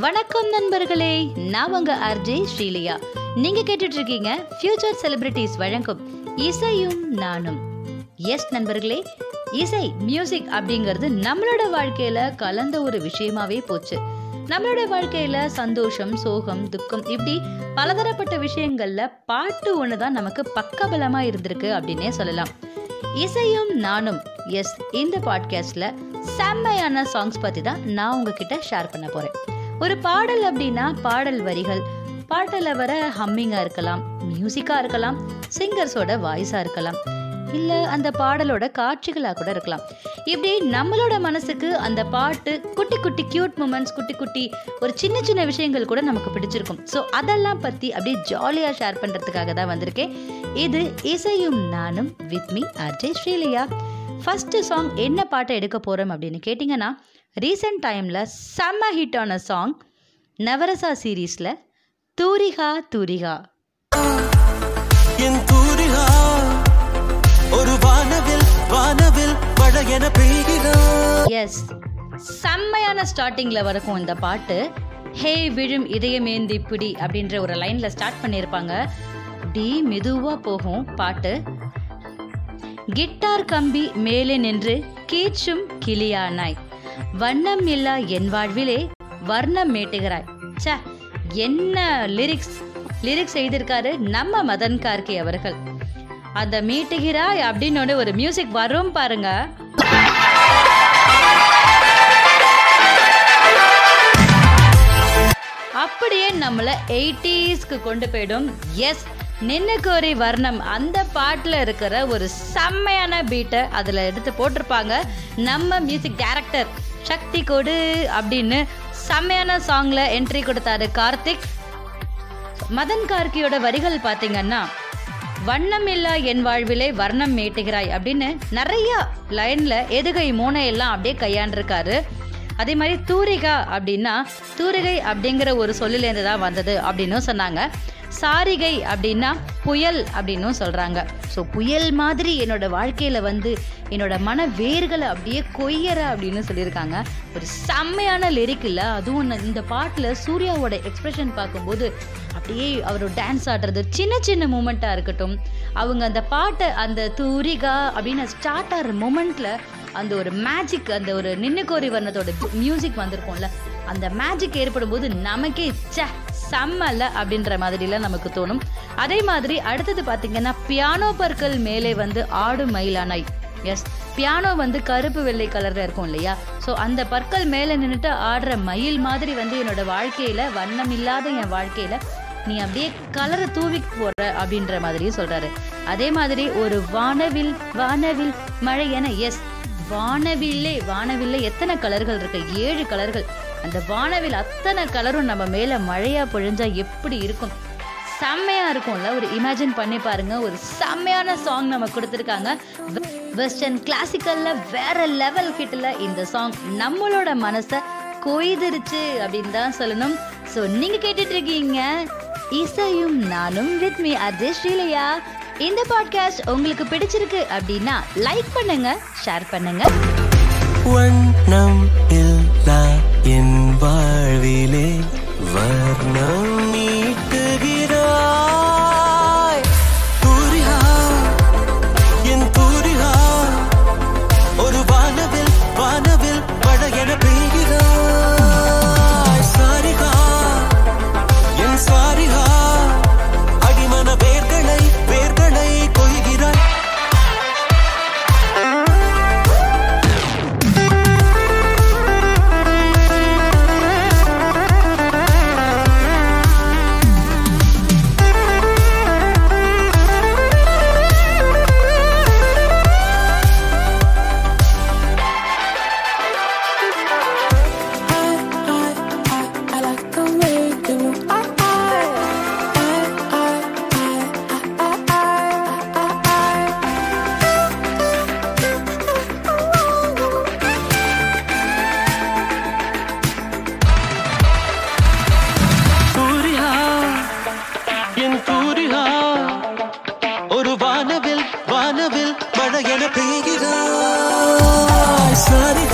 வணக்கம் நண்பர்களே நான் உங்க ஆர்ஜே ஸ்ரீலியா. நீங்க கேட்டுட்டு இருக்கீங்க ஃபியூச்சர் செலிபிரிட்டிஸ் வழங்கும் இசையும் நானும். எஸ் நண்பர்களே இசை மியூசிக் அப்படிங்கிறது நம்மளோட வாழ்க்கையில கலந்த ஒரு விஷயமாவே போச்சு. நம்மளோட வாழ்க்கையில சந்தோஷம் சோகம் துக்கம் இப்படி பலதரப்பட்ட விஷயங்கள்ல பாட்டு ஒண்ணுதான் நமக்கு பக்கபலமா இருந்திருக்கு அப்படின்னே சொல்லலாம். இசையும் நானும் எஸ் இந்த பாட்காஸ்ட்ல செம்மையான சாங்ஸ் பத்தி தான் நான் உங்ககிட்ட ஷேர் பண்ண போறேன். ஒரு பாடல் அப்படின்னா பாடல் வரிகள். பாட்டில் வர ஹம்மிங்காக இருக்கலாம் மியூசிக்காக இருக்கலாம் சிங்கர்ஸோட வாய்ஸாக இருக்கலாம். இல்லை அந்த பாடலோட காட்சிகளாக கூட இருக்கலாம். இப்படி நம்மளோட மனசுக்கு அந்த பாட்டு குட்டி குட்டி கியூட் மூமெண்ட்ஸ் குட்டி குட்டி ஒரு சின்ன சின்ன விஷயங்கள் கூட நமக்கு பிடிச்சிருக்கும். ஸோ அதெல்லாம் பற்றி அப்படியே ஜாலியாக ஷேர் பண்ணுறதுக்காக தான் வந்திருக்கேன். இது இசையும் நானும் with me Ajay Sreeliya. First song என்ன பாட்டை எடுக்க போகிறோம் அப்படின்னு கேட்டிங்கன்னா ரீசெண்ட் டைம்ல செம்ம ஹிட் ஆன சாங் நவரசா சீரீஸ்ல தூரிகா தூரிகா. என் தூரிகா ஒரு வானவில் வானவில் எஸ் செம்மையான ஸ்டார்டிங்கில் வரைக்கும் இந்த பாட்டு ஹே விழும் இதயமேந்தி பிடி அப்படின்ற ஒரு லைனில் ஸ்டார்ட் பண்ணியிருப்பாங்க. அப்படி மெதுவாக போகும் பாட்டு. கிட்டார் கம்பி மேலே நின்று கீச்சும் கிளியானாய் வண்ணம் இல்லா என் வாழ்விலே வர்ணம் மேட்டுகிறாய். ச என்ன லிரிக்ஸ் லிரிக்ஸ் எழுதியிருக்காரு நம்ம மதன் கார்கே அவர்கள். அந்த மீட்டுகிறாய் அப்படின்னு ஒரு மியூசிக் வரும் பாருங்க. அப்படியே நம்மள எயிட்டிஸ்க்கு கொண்டு போயிடும். எஸ் நின்னுக்கோரி வர்ணம். அந்த பாட்டில் இருக்கிற ஒரு செம்மையான பீட்டை அதில் எடுத்து போட்டிருப்பாங்க நம்ம மியூசிக் டைரக்டர் சக்தி கொடு அப்படின்னு செம்மையான சாங்ல என்ட்ரி கொடுத்தாரு கார்த்திக். மதன் கார்கியோட வரிகள் பார்த்தீங்கன்னா வண்ணம் இல்லா என் வாழ்விலே வர்ணம் மீட்டுகிறாய் அப்படின்னு நிறைய லைன்ல எதுகை மூனையெல்லாம் அப்படியே கையாண்டிருக்காரு. அதே மாதிரி தூரிகா அப்படின்னா தூரிகை அப்படிங்கிற ஒரு சொல்லிலேருந்து தான் வந்தது அப்படின்னும் சொன்னாங்க. சாரிகை அப்படின்னா புயல் அப்படின்னும் சொல்கிறாங்க ஸோ புயல் மாதிரி என்னோட வாழ்க்கையில் வந்து என்னோட மன வேர்களை அப்படியே கொய்யற அப்படின்னு சொல்லியிருக்காங்க. ஒரு செம்மையான லிரிக் இல்லை. அதுவும் இந்த பாட்டில் சூர்யாவோட எக்ஸ்பிரஷன் பார்க்கும்போது அப்படியே அவர் டான்ஸ் ஆடுறது சின்ன சின்ன மூமெண்ட்டாக இருக்கட்டும். அவங்க அந்த பாட்டை அந்த தூரிகா அப்படின்னு ஸ்டார்ட் ஆகிற மூமெண்ட்டில் அந்த ஒரு மேஜிக் அந்த ஒரு நின்னுக்கோரி வர்ணத்தோட மியூசிக் வந்திருக்கும்ல. அந்த மேஜிக் ஏற்படும் போது நமக்கே ச்சே செம்மல்ல அப்படின்ற மாதிரிலாம் நமக்கு தோணும். அதே மாதிரி அடுத்தது பார்த்தீங்கன்னா பியானோ பற்கள் மேலே வந்து ஆடு மயிலானாய் எஸ் பியானோ வந்து கருப்பு வெள்ளை கலர்ல இருக்கும் இல்லையா? ஸோ அந்த பற்கள் மேலே நின்றுட்டு ஆடுற மயில் மாதிரி வந்து என்னோட வாழ்க்கையில வண்ணம் இல்லாத என் வாழ்க்கையில நீ அப்படியே கலரை தூவி போடுற அப்படின்ற மாதிரியும் சொல்றாரு. அதே மாதிரி ஒரு வானவில் வானவில் மழை என எஸ் வானவில்லே வானவில்லை எத்தனை கலர்கள் இருக்கு? ஏழு கலர்கள் அந்த வானவில் அத்தனை கலரும் நம்ம மேல மழையா பொழிஞ்சா எப்படி இருக்கும்? செம்மையா இருக்கும்ல ஒரு இமேஜின் பண்ணி பாருங்க. ஒரு செம்மையான சாங் நம்ம கொடுத்துருக்காங்க. வெஸ்டர்ன் கிளாசிக்கல்ல வேற லெவல் ஹிட்ல இந்த சாங் நம்மளோட மனசை கொய்திருச்சு அப்படின்னு தான் சொல்லணும். ஸோ நீங்க கேட்டுட்டு இருக்கீங்க இசையும் நானும் வித் மீ அஜய் ஸ்ரீலையா. இந்த பாட்காஸ்ட் உங்களுக்கு பிடிச்சிருக்கு அப்படின்னா லைக் பண்ணுங்க ஷேர் பண்ணுங்க. வண்ணம் sudden